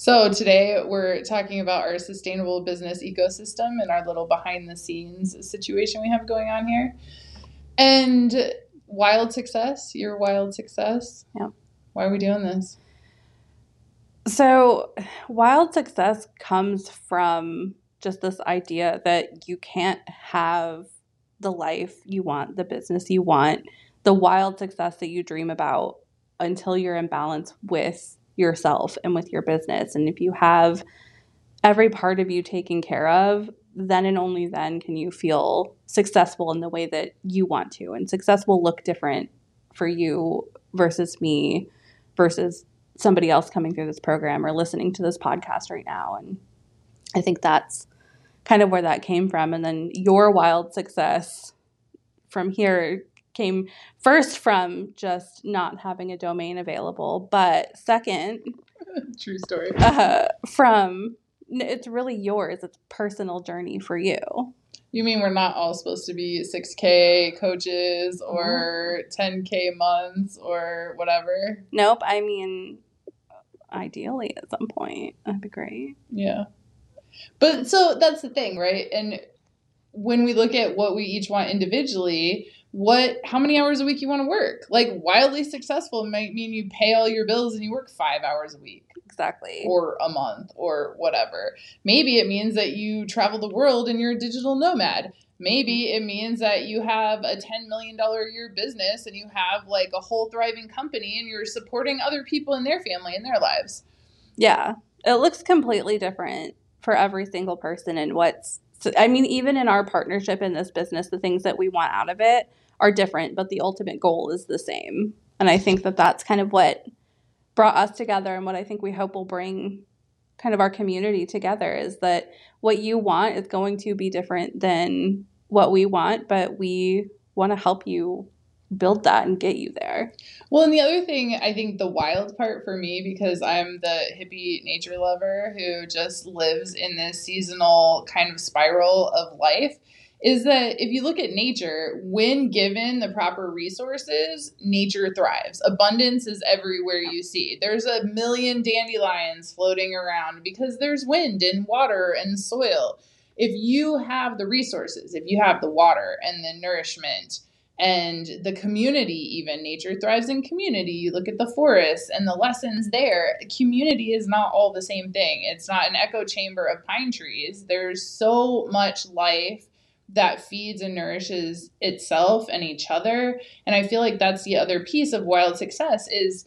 So, today we're talking about our sustainable business ecosystem and our little behind the scenes situation we have going on here. And wild success, your wild success. Yeah. Why are we doing this? So, wild success comes from just this idea that you can't have the life you want, the business you want, the wild success that you dream about until you're in balance with yourself and with your business. And if you have every part of you taken care of, then and only then can you feel successful in the way that you want to. And success will look different for you versus me versus somebody else coming through this program or listening to this podcast right now. And I think that's kind of where that came from. And then your wild success from here came first from just not having a domain available, but second, true story, uh, from it's really yours. It's personal journey for you. You mean we're not all supposed to be 6K coaches or 10K months or whatever? Nope. I mean, ideally at some point, that'd be great. Yeah. But so that's the thing, right? And when we look at what we each want individually, what how many hours a week you want to work. Like wildly successful might mean you pay all your bills and you work 5 hours a week. Exactly. Or a month or whatever. Maybe it means that you travel the world and you're a digital nomad. Maybe it means that you have a $10 million a year business and you have like a whole thriving company and you're supporting other people in their family and their lives. Yeah. It looks completely different for every single person and what's so, I mean, even in our partnership in this business, the things that we want out of it are different, but the ultimate goal is the same. And I think that that's kind of what brought us together and what I think we hope will bring kind of our community together is that what you want is going to be different than what we want, but we want to help you build that and get you there. Well, and the other thing, I think the wild part for me, because I'm the hippie nature lover who just lives in this seasonal kind of spiral of life, is that if you look at nature, when given the proper resources, nature thrives. Abundance is everywhere you see. There's a million dandelions floating around because there's wind and water and soil. If you have the resources, if you have the water and the nourishment, and the community even nature thrives in community. You look at the forests and the lessons there. Community is not all the same thing. It's not an echo chamber of pine trees. There's so much life that feeds and nourishes itself and each other. And i feel like that's the other piece of wild success is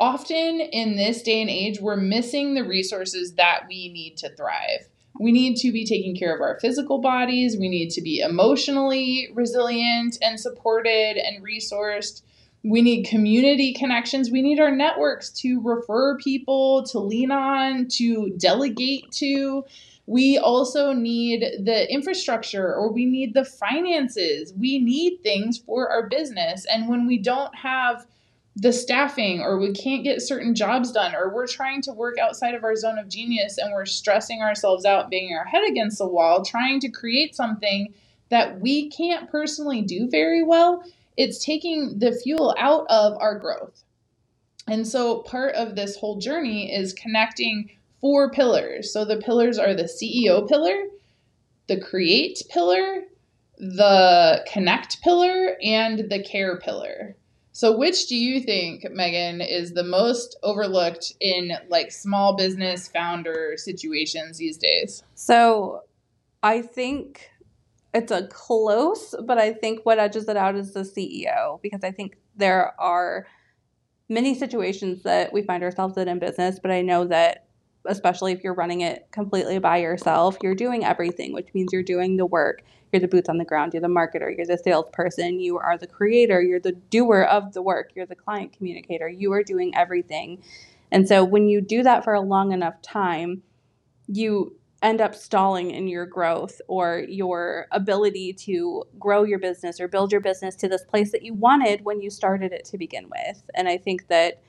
often in this day and age we're missing the resources that we need to thrive we need to be taking care of our physical bodies. We need to be emotionally resilient and supported and resourced. We need community connections. We need our networks to refer people, to lean on, to delegate to. We also need the infrastructure or we need the finances. We need things for our business. And when we don't have the staffing or we can't get certain jobs done or we're trying to work outside of our zone of genius and we're stressing ourselves out banging our head against the wall trying to create something that we can't personally do very well it's taking the fuel out of our growth. And so part of this whole journey is connecting four pillars. So the pillars are the ceo pillar the create pillar the connect pillar and the care pillar so, which do you think, Megan, is the most overlooked in like small business founder situations these days? So, I think it's a close, but I think what edges it out is the CEO because I think there are many situations that we find ourselves in in business, but I know that especially if you're running it completely by yourself, you're doing everything, which means you're doing the work. You're the boots on the ground, you're the marketer, you're the salesperson, you are the creator, you're the doer of the work, you're the client communicator, you are doing everything. And so when you do that for a long enough time, you end up stalling in your growth or your ability to grow your business or build your business to this place that you wanted when you started it to begin with. And I think that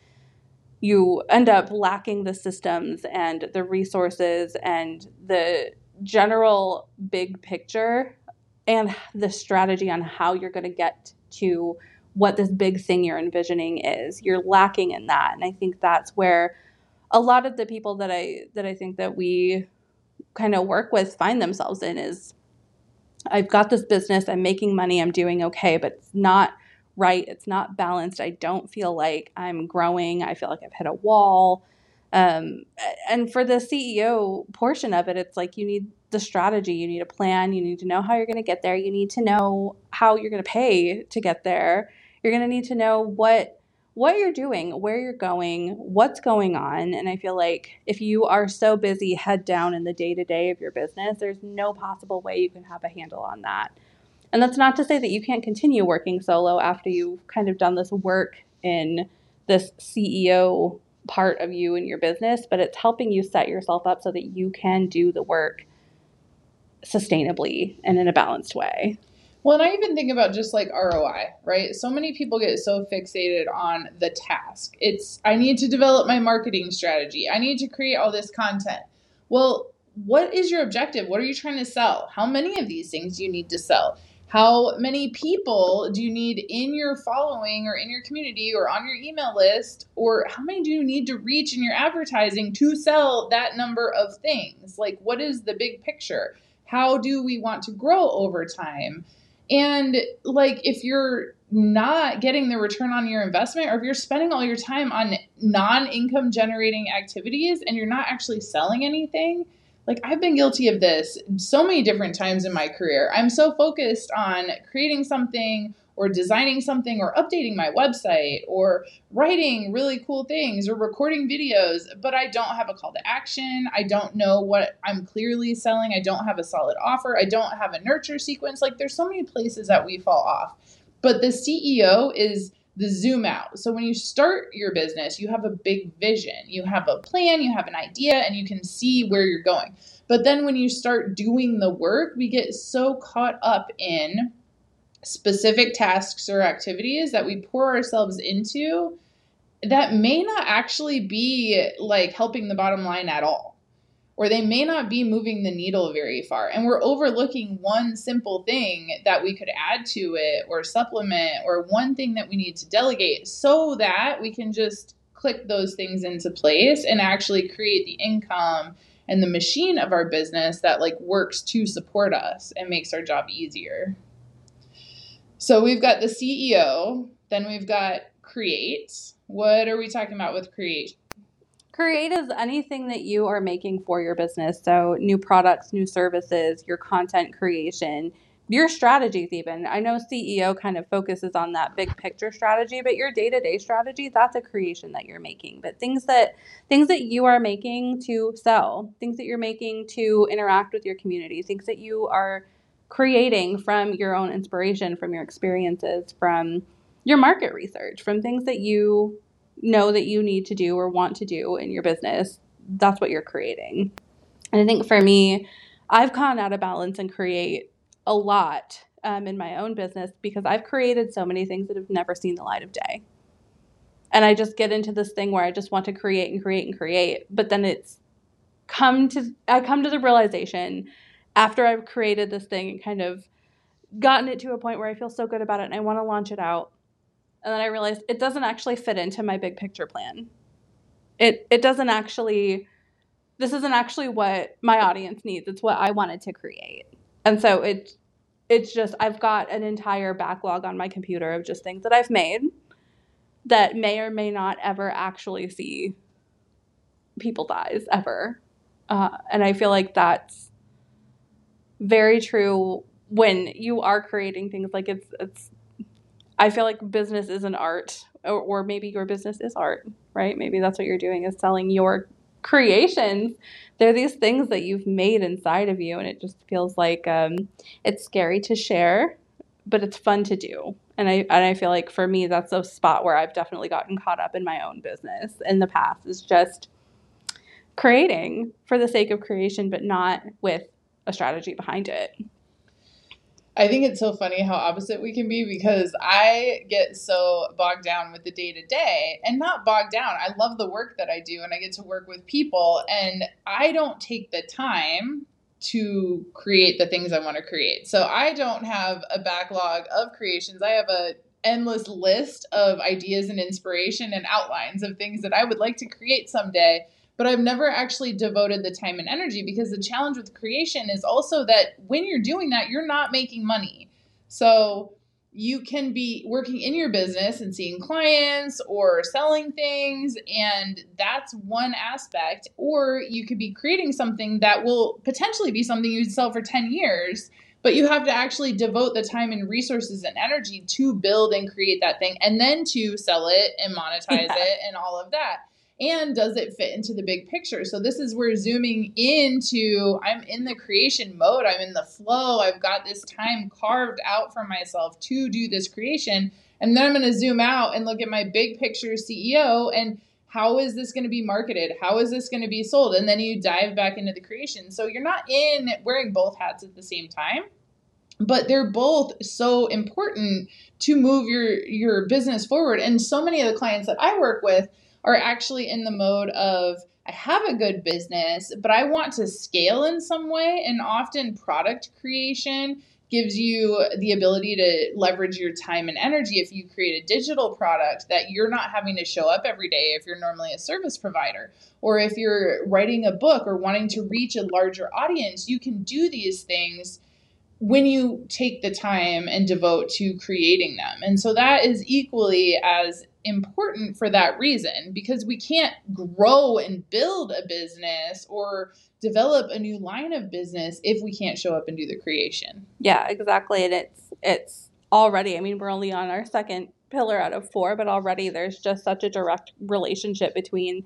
you end up lacking the systems and the resources and the general big picture and the strategy on how you're going to get to what this big thing you're envisioning is. You're lacking in that. And I think that's where a lot of the people that I that I think that we kind of work with find themselves in is I've got this business, I'm making money, I'm doing okay, but it's not right, it's not balanced. I don't feel like I'm growing. I feel like I've hit a wall. Um, and for the CEO portion of it, it's like you need the strategy, you need a plan, you need to know how you're going to get there, you need to know how you're going to pay to get there. You're going to need to know what what you're doing, where you're going, what's going on. And I feel like if you are so busy head down in the day to day of your business, there's no possible way you can have a handle on that. And that's not to say that you can't continue working solo after you've kind of done this work in this CEO part of you and your business, but it's helping you set yourself up so that you can do the work sustainably and in a balanced way. Well, and I even think about just like ROI, right? So many people get so fixated on the task. It's, I need to develop my marketing strategy, I need to create all this content. Well, what is your objective? What are you trying to sell? How many of these things do you need to sell? How many people do you need in your following or in your community or on your email list? Or how many do you need to reach in your advertising to sell that number of things? Like, what is the big picture? How do we want to grow over time? And like, if you're not getting the return on your investment, or if you're spending all your time on non income generating activities and you're not actually selling anything, like I've been guilty of this so many different times in my career. I'm so focused on creating something or designing something or updating my website or writing really cool things or recording videos, but I don't have a call to action. I don't know what I'm clearly selling. I don't have a solid offer. I don't have a nurture sequence. Like there's so many places that we fall off. But the CEO is the zoom out. So when you start your business, you have a big vision, you have a plan, you have an idea, and you can see where you're going. But then when you start doing the work, we get so caught up in specific tasks or activities that we pour ourselves into that may not actually be like helping the bottom line at all or they may not be moving the needle very far and we're overlooking one simple thing that we could add to it or supplement or one thing that we need to delegate so that we can just click those things into place and actually create the income and the machine of our business that like works to support us and makes our job easier so we've got the CEO, then we've got create. What are we talking about with create? Create is anything that you are making for your business. So, new products, new services, your content creation, your strategies, even. I know CEO kind of focuses on that big picture strategy, but your day to day strategy, that's a creation that you're making. But things that things that you are making to sell, things that you're making to interact with your community, things that you are creating from your own inspiration, from your experiences, from your market research, from things that you know that you need to do or want to do in your business. That's what you're creating. And I think for me, I've gone out of balance and create a lot um, in my own business because I've created so many things that have never seen the light of day. And I just get into this thing where I just want to create and create and create, but then it's come to I come to the realization after I've created this thing and kind of gotten it to a point where I feel so good about it and I want to launch it out. And then I realized it doesn't actually fit into my big picture plan. It it doesn't actually this isn't actually what my audience needs. It's what I wanted to create. And so it it's just I've got an entire backlog on my computer of just things that I've made that may or may not ever actually see people's eyes ever. Uh, and I feel like that's very true when you are creating things like it's it's I feel like business is an art or, or maybe your business is art, right? Maybe that's what you're doing is selling your creations. They're these things that you've made inside of you and it just feels like um, it's scary to share, but it's fun to do. And I and I feel like for me that's a spot where I've definitely gotten caught up in my own business in the past is just creating for the sake of creation but not with a strategy behind it. I think it's so funny how opposite we can be because I get so bogged down with the day to day and not bogged down. I love the work that I do and I get to work with people and I don't take the time to create the things I want to create. So I don't have a backlog of creations. I have a endless list of ideas and inspiration and outlines of things that I would like to create someday but I've never actually devoted the time and energy because the challenge with creation is also that when you're doing that, you're not making money. So you can be working in your business and seeing clients or selling things and that's one aspect or you could be creating something that will potentially be something you'd sell for 10 years but you have to actually devote the time and resources and energy to build and create that thing and then to sell it and monetize yeah. it and all of that and does it fit into the big picture? So this is where zooming into i'm in the creation mode i'm in the flow i've got this time carved out for myself to do this creation. And then i'm going to zoom out and look at my big picture ceo and how is this going to be marketed? How is this going to be sold? And then you dive back into the creation. So you're not in wearing both hats at the same time but they're both so important to move your your business forward. And so many of the clients that i work with are actually in the mode of I have a good business, but I want to scale in some way. And often product creation gives you the ability to leverage your time and energy if you create a digital product that you're not having to show up every day if you're normally a service provider or if you're writing a book or wanting to reach a larger audience you can do these things when you take the time and devote to creating them and so that is equally as important for that reason because we can't grow and build a business or develop a new line of business if we can't show up and do the creation. Yeah, exactly. And it's it's already, I mean, we're only on our second pillar out of four, but already there's just such a direct relationship between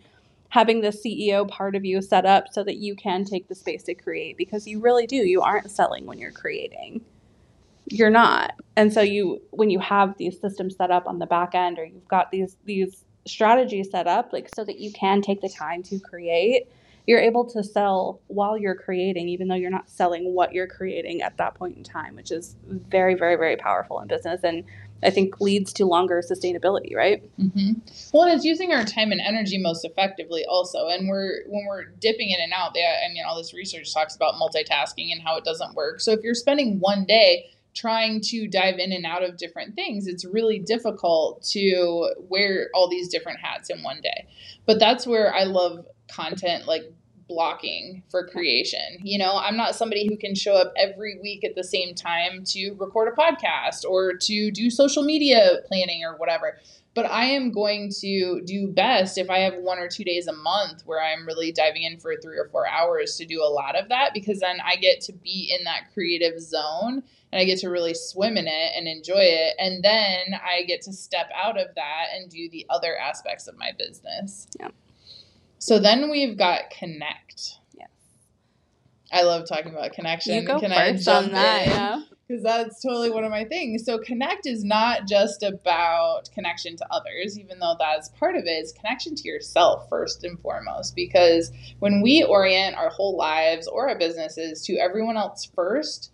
having the CEO part of you set up so that you can take the space to create because you really do. You aren't selling when you're creating you're not and so you when you have these systems set up on the back end or you've got these these strategies set up like so that you can take the time to create you're able to sell while you're creating even though you're not selling what you're creating at that point in time which is very very very powerful in business and i think leads to longer sustainability right? Mm-hmm. well and it's using our time and energy most effectively also. And we're when we're dipping in and out they, i mean all this research talks about multitasking and how it doesn't work. So if you're spending one day trying to dive in and out of different things, it's really difficult to wear all these different hats in one day. But that's where I love content like blocking for creation. You know, I'm not somebody who can show up every week at the same time to record a podcast or to do social media planning or whatever. But I am going to do best if I have one or two days a month where I'm really diving in for three or four hours to do a lot of that because then I get to be in that creative zone and I get to really swim in it and enjoy it. And then I get to step out of that and do the other aspects of my business. Yeah. So then we've got connect. Yeah. I love talking about connection. You go Can first I jump on that, in? yeah. Because that's totally one of my things. So connect is not just about connection to others, even though that's part of it. It's connection to yourself first and foremost. Because when we orient our whole lives or our businesses to everyone else first,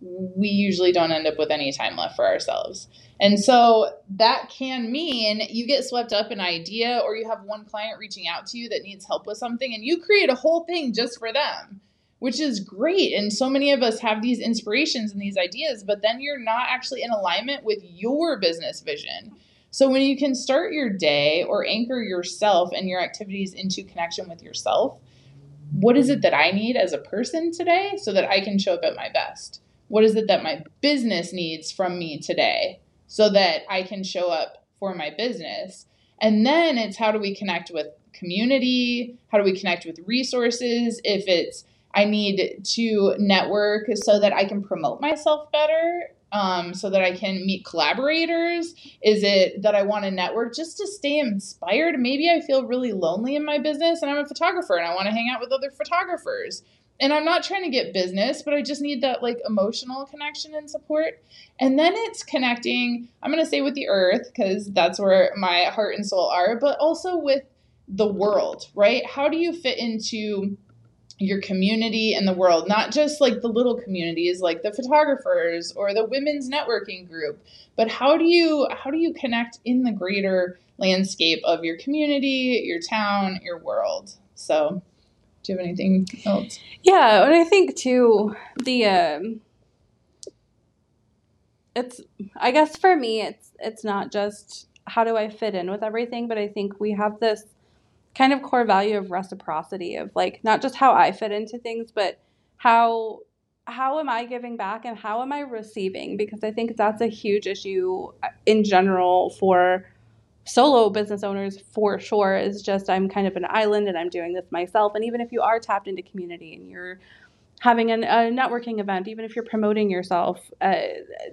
we usually don't end up with any time left for ourselves. And so that can mean you get swept up in an idea or you have one client reaching out to you that needs help with something and you create a whole thing just for them, which is great. And so many of us have these inspirations and these ideas, but then you're not actually in alignment with your business vision. So when you can start your day or anchor yourself and your activities into connection with yourself, what is it that I need as a person today so that I can show up at my best? What is it that my business needs from me today so that I can show up for my business? And then it's how do we connect with community? How do we connect with resources? If it's I need to network so that I can promote myself better, um, so that I can meet collaborators? Is it that I want to network just to stay inspired? Maybe I feel really lonely in my business and I'm a photographer and I want to hang out with other photographers and I'm not trying to get business, but I just need that like emotional connection and support. And then it's connecting, I'm going to say with the earth, because that's where my heart and soul are, but also with the world, right? How do you fit into your community and the world, not just like the little communities like the photographers or the women's networking group, but how do you how do you connect in the greater landscape of your community, your town, your world? So do you have anything else? Yeah, and I think too the um, it's I guess for me it's it's not just how do I fit in with everything, but I think we have this kind of core value of reciprocity of like not just how I fit into things, but how how am I giving back and how am I receiving? Because I think that's a huge issue in general for solo business owners for sure is just I'm kind of an island and I'm doing this myself. And even if you are tapped into community and you're having an, a networking event, even if you're promoting yourself, uh,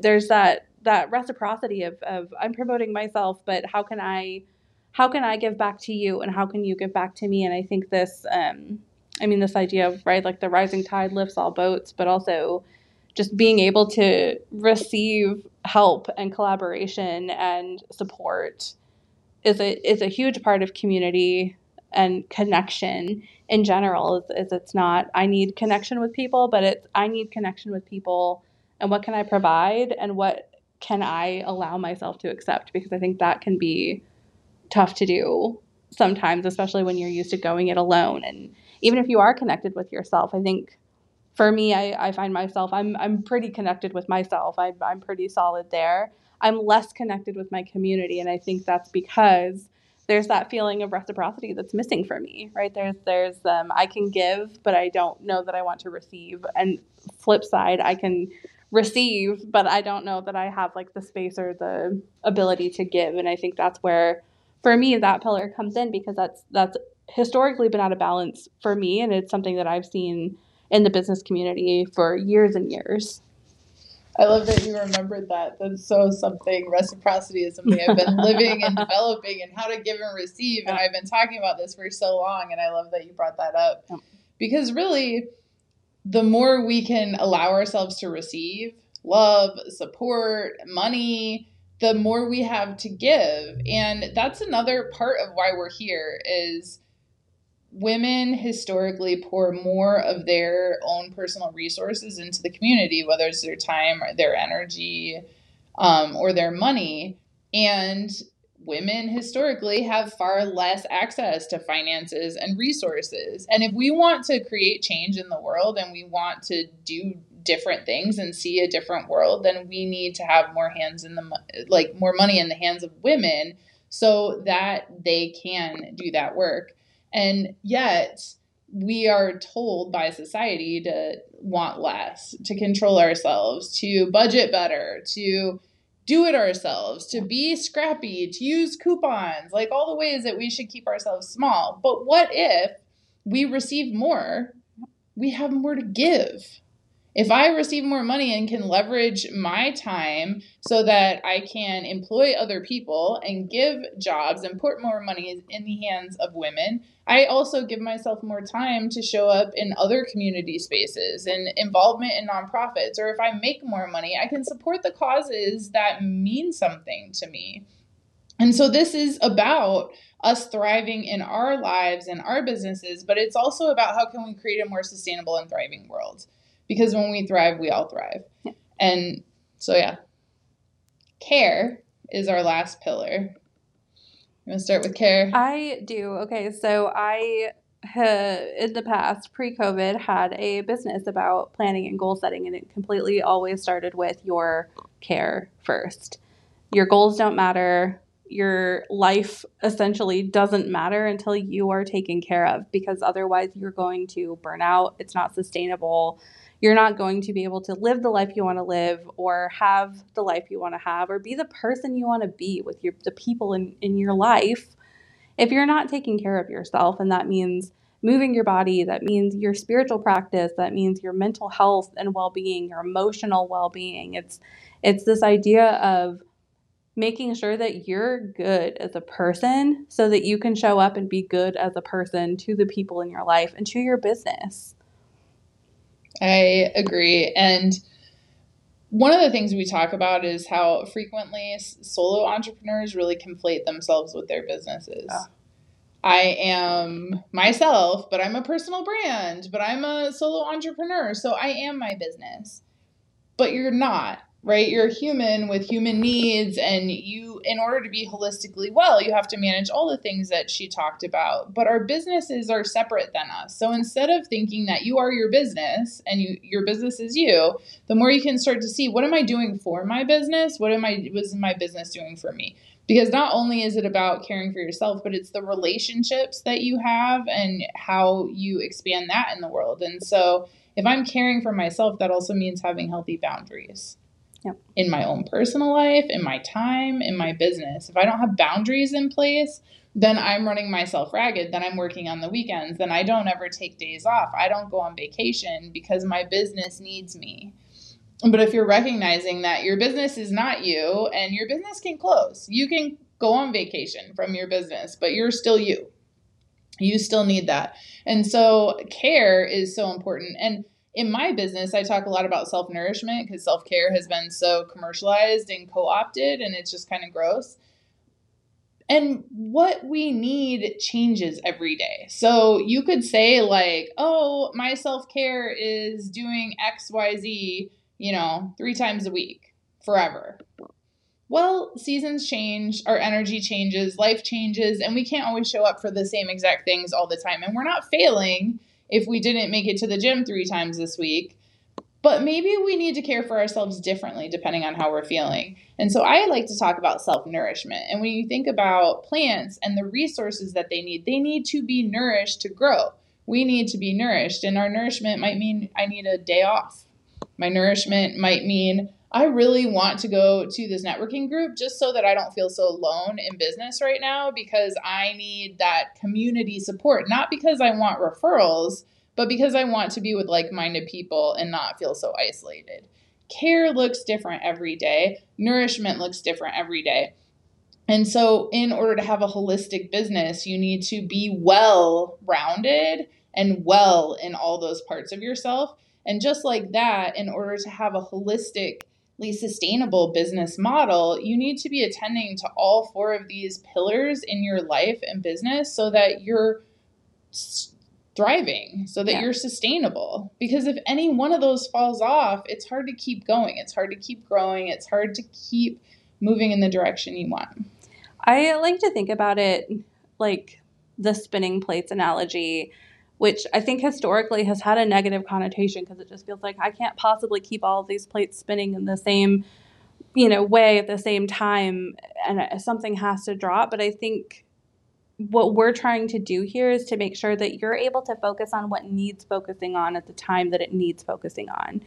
there's that that reciprocity of, of I'm promoting myself, but how can I how can I give back to you and how can you give back to me? And I think this um, I mean this idea of right like the rising tide lifts all boats, but also just being able to receive help and collaboration and support is a is a huge part of community and connection in general is, is it's not i need connection with people but it's i need connection with people and what can i provide and what can i allow myself to accept? Because i think that can be tough to do sometimes especially when you're used to going it alone. And even if you are connected with yourself i think for me i, I find myself i'm i'm pretty connected with myself. I, i'm pretty solid there i'm less connected with my community and i think that's because there's that feeling of reciprocity that's missing for me, right? There's there's um, I can give, but I don't know that I want to receive. And flip side, I can receive, but I don't know that I have like the space or the ability to give. And I think that's where, for me, that pillar comes in because that's that's historically been out of balance for me, and it's something that I've seen in the business community for years and years. I love that you remembered that. That's so something. Reciprocity is something I've been living and developing and how to give and receive. And I've been talking about this for so long. And I love that you brought that up. Because really, the more we can allow ourselves to receive love, support, money, the more we have to give. And that's another part of why we're here is women historically pour more of their own personal resources into the community, whether it's their time or their energy um, or their money. And women historically have far less access to finances and resources. And if we want to create change in the world and we want to do different things and see a different world, then we need to have more hands in the like more money in the hands of women so that they can do that work. And yet, we are told by society to want less, to control ourselves, to budget better, to do it ourselves, to be scrappy, to use coupons, like all the ways that we should keep ourselves small. But what if we receive more? We have more to give if I receive more money and can leverage my time so that I can employ other people and give jobs and put more money in the hands of women, I also give myself more time to show up in other community spaces and involvement in nonprofits. Or if I make more money, I can support the causes that mean something to me. And so this is about us thriving in our lives and our businesses, but it's also about how can we create a more sustainable and thriving world because when we thrive, we all thrive. Yeah. And so, yeah, care is our last pillar. You want to start with care? I do. Okay, so I in the past, pre COVID, had a business about planning and goal setting, and it completely always started with your care first. Your goals don't matter. Your life essentially doesn't matter until you are taken care of because otherwise you're going to burn out. It's not sustainable you're not going to be able to live the life you want to live or have the life you want to have or be the person you want to be with your the people in, in your life if you're not taking care of yourself. And that means moving your body that means your spiritual practice that means your mental health and well-being your emotional well-being. It's it's this idea of making sure that you're good as a person so that you can show up and be good as a person to the people in your life and to your business I agree. And one of the things we talk about is how frequently solo entrepreneurs really conflate themselves with their businesses. Yeah. I am myself, but I'm a personal brand, but I'm a solo entrepreneur, so I am my business. But you're not. Right? You're human with human needs, and you, in order to be holistically well, you have to manage all the things that she talked about. But our businesses are separate than us. So instead of thinking that you are your business and you, your business is you, the more you can start to see what am I doing for my business? What am I was my business doing for me? Because not only is it about caring for yourself, but it's the relationships that you have and how you expand that in the world. And so if I'm caring for myself, that also means having healthy boundaries Yep. in my own personal life, in my time, in my business. If I don't have boundaries in place, then I'm running myself ragged. Then I'm working on the weekends. Then I don't ever take days off. I don't go on vacation because my business needs me. But if you're recognizing that your business is not you and your business can close, you can go on vacation from your business, but you're still you. You still need that. And so care is so important. And in my business, I talk a lot about self nourishment because self care has been so commercialized and co opted, and it's just kind of gross. And what we need changes every day. So you could say, like, oh, my self care is doing XYZ, you know, three times a week forever. Well, seasons change, our energy changes, life changes, and we can't always show up for the same exact things all the time. And we're not failing if we didn't make it to the gym three times this week. But maybe we need to care for ourselves differently depending on how we're feeling. And so I like to talk about self nourishment. And when you think about plants and the resources that they need, they need to be nourished to grow. We need to be nourished. And our nourishment might mean I need a day off. My nourishment might mean I really want to go to this networking group just so that I don't feel so alone in business right now because I need that community support, not because I want referrals, but because I want to be with like minded people and not feel so isolated. Care looks different every day, nourishment looks different every day. And so, in order to have a holistic business, you need to be well rounded and well in all those parts of yourself. And just like that, in order to have a holistic, sustainable business model, you need to be attending to all four of these pillars in your life and business so that you're thriving, so that Yeah. you're sustainable. Because if any one of those falls off, it's hard to keep going, it's hard to keep growing, it's hard to keep moving in the direction you want. I like to think about it like the spinning plates analogy, which I think historically has had a negative connotation because it just feels like I can't possibly keep all of these plates spinning in the same, you know, way at the same time, and uh, something has to drop. But I think what we're trying to do here is to make sure that you're able to focus on what needs focusing on at the time that it needs focusing on.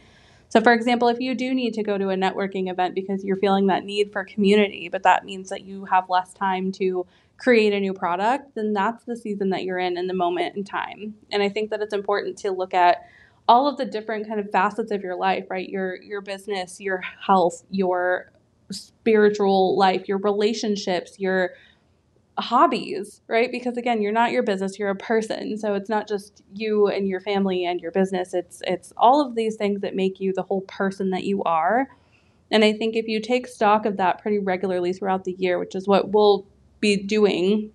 So, for example, if you do need to go to a networking event because you're feeling that need for community, but that means that you have less time to create a new product, then that's the season that you're in in the moment in time. And I think that it's important to look at all of the different kind of facets of your life, right? Your your business, your health, your spiritual life, your relationships, your hobbies, right? Because again, you're not your business, you're a person. So it's not just you and your family and your business. It's it's all of these things that make you the whole person that you are. And I think if you take stock of that pretty regularly throughout the year, which is what we'll be doing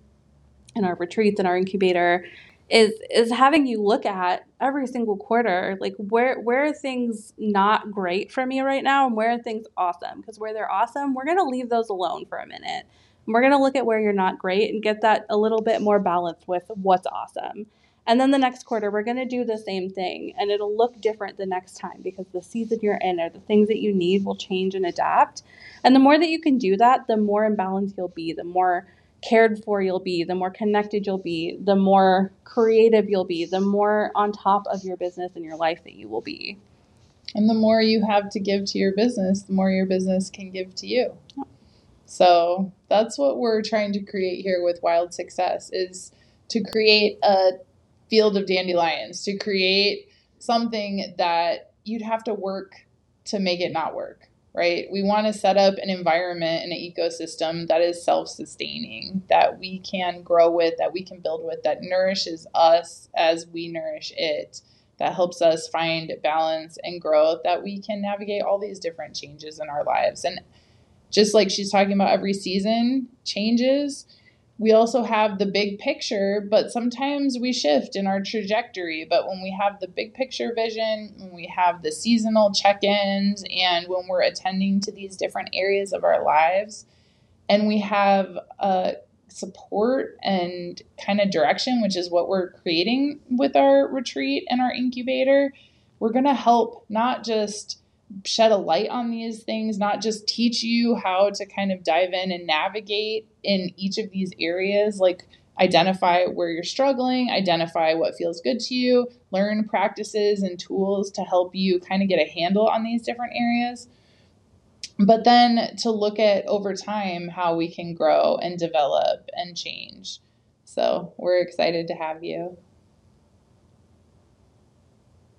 in our retreats and our incubator, is is having you look at every single quarter, like where where are things not great for me right now and where are things awesome? Because where they're awesome, we're gonna leave those alone for a minute. And we're gonna look at where you're not great and get that a little bit more balanced with what's awesome. And then the next quarter, we're going to do the same thing, and it'll look different the next time because the season you're in or the things that you need will change and adapt. And the more that you can do that, the more in balance you'll be, the more cared for you'll be, the more connected you'll be, the more creative you'll be, the more on top of your business and your life that you will be. And the more you have to give to your business, the more your business can give to you. So that's what we're trying to create here with Wild Success is to create a field of dandelions, to create something that you'd have to work to make it not work, right? We want to set up an environment and an ecosystem that is self sustaining, that we can grow with, that we can build with, that nourishes us as we nourish it, that helps us find balance and growth, that we can navigate all these different changes in our lives. And just like she's talking about every season changes, we also have the big picture, but sometimes we shift in our trajectory. But when we have the big picture vision, when we have the seasonal check ins, and when we're attending to these different areas of our lives, and we have a support and kind of direction, which is what we're creating with our retreat and our incubator, we're going to help not just shed a light on these things, not just teach you how to kind of dive in and navigate in each of these areas, like identify where you're struggling, identify what feels good to you, learn practices and tools to help you kind of get a handle on these different areas. But then to look at over time how we can grow and develop and change. So we're excited to have you.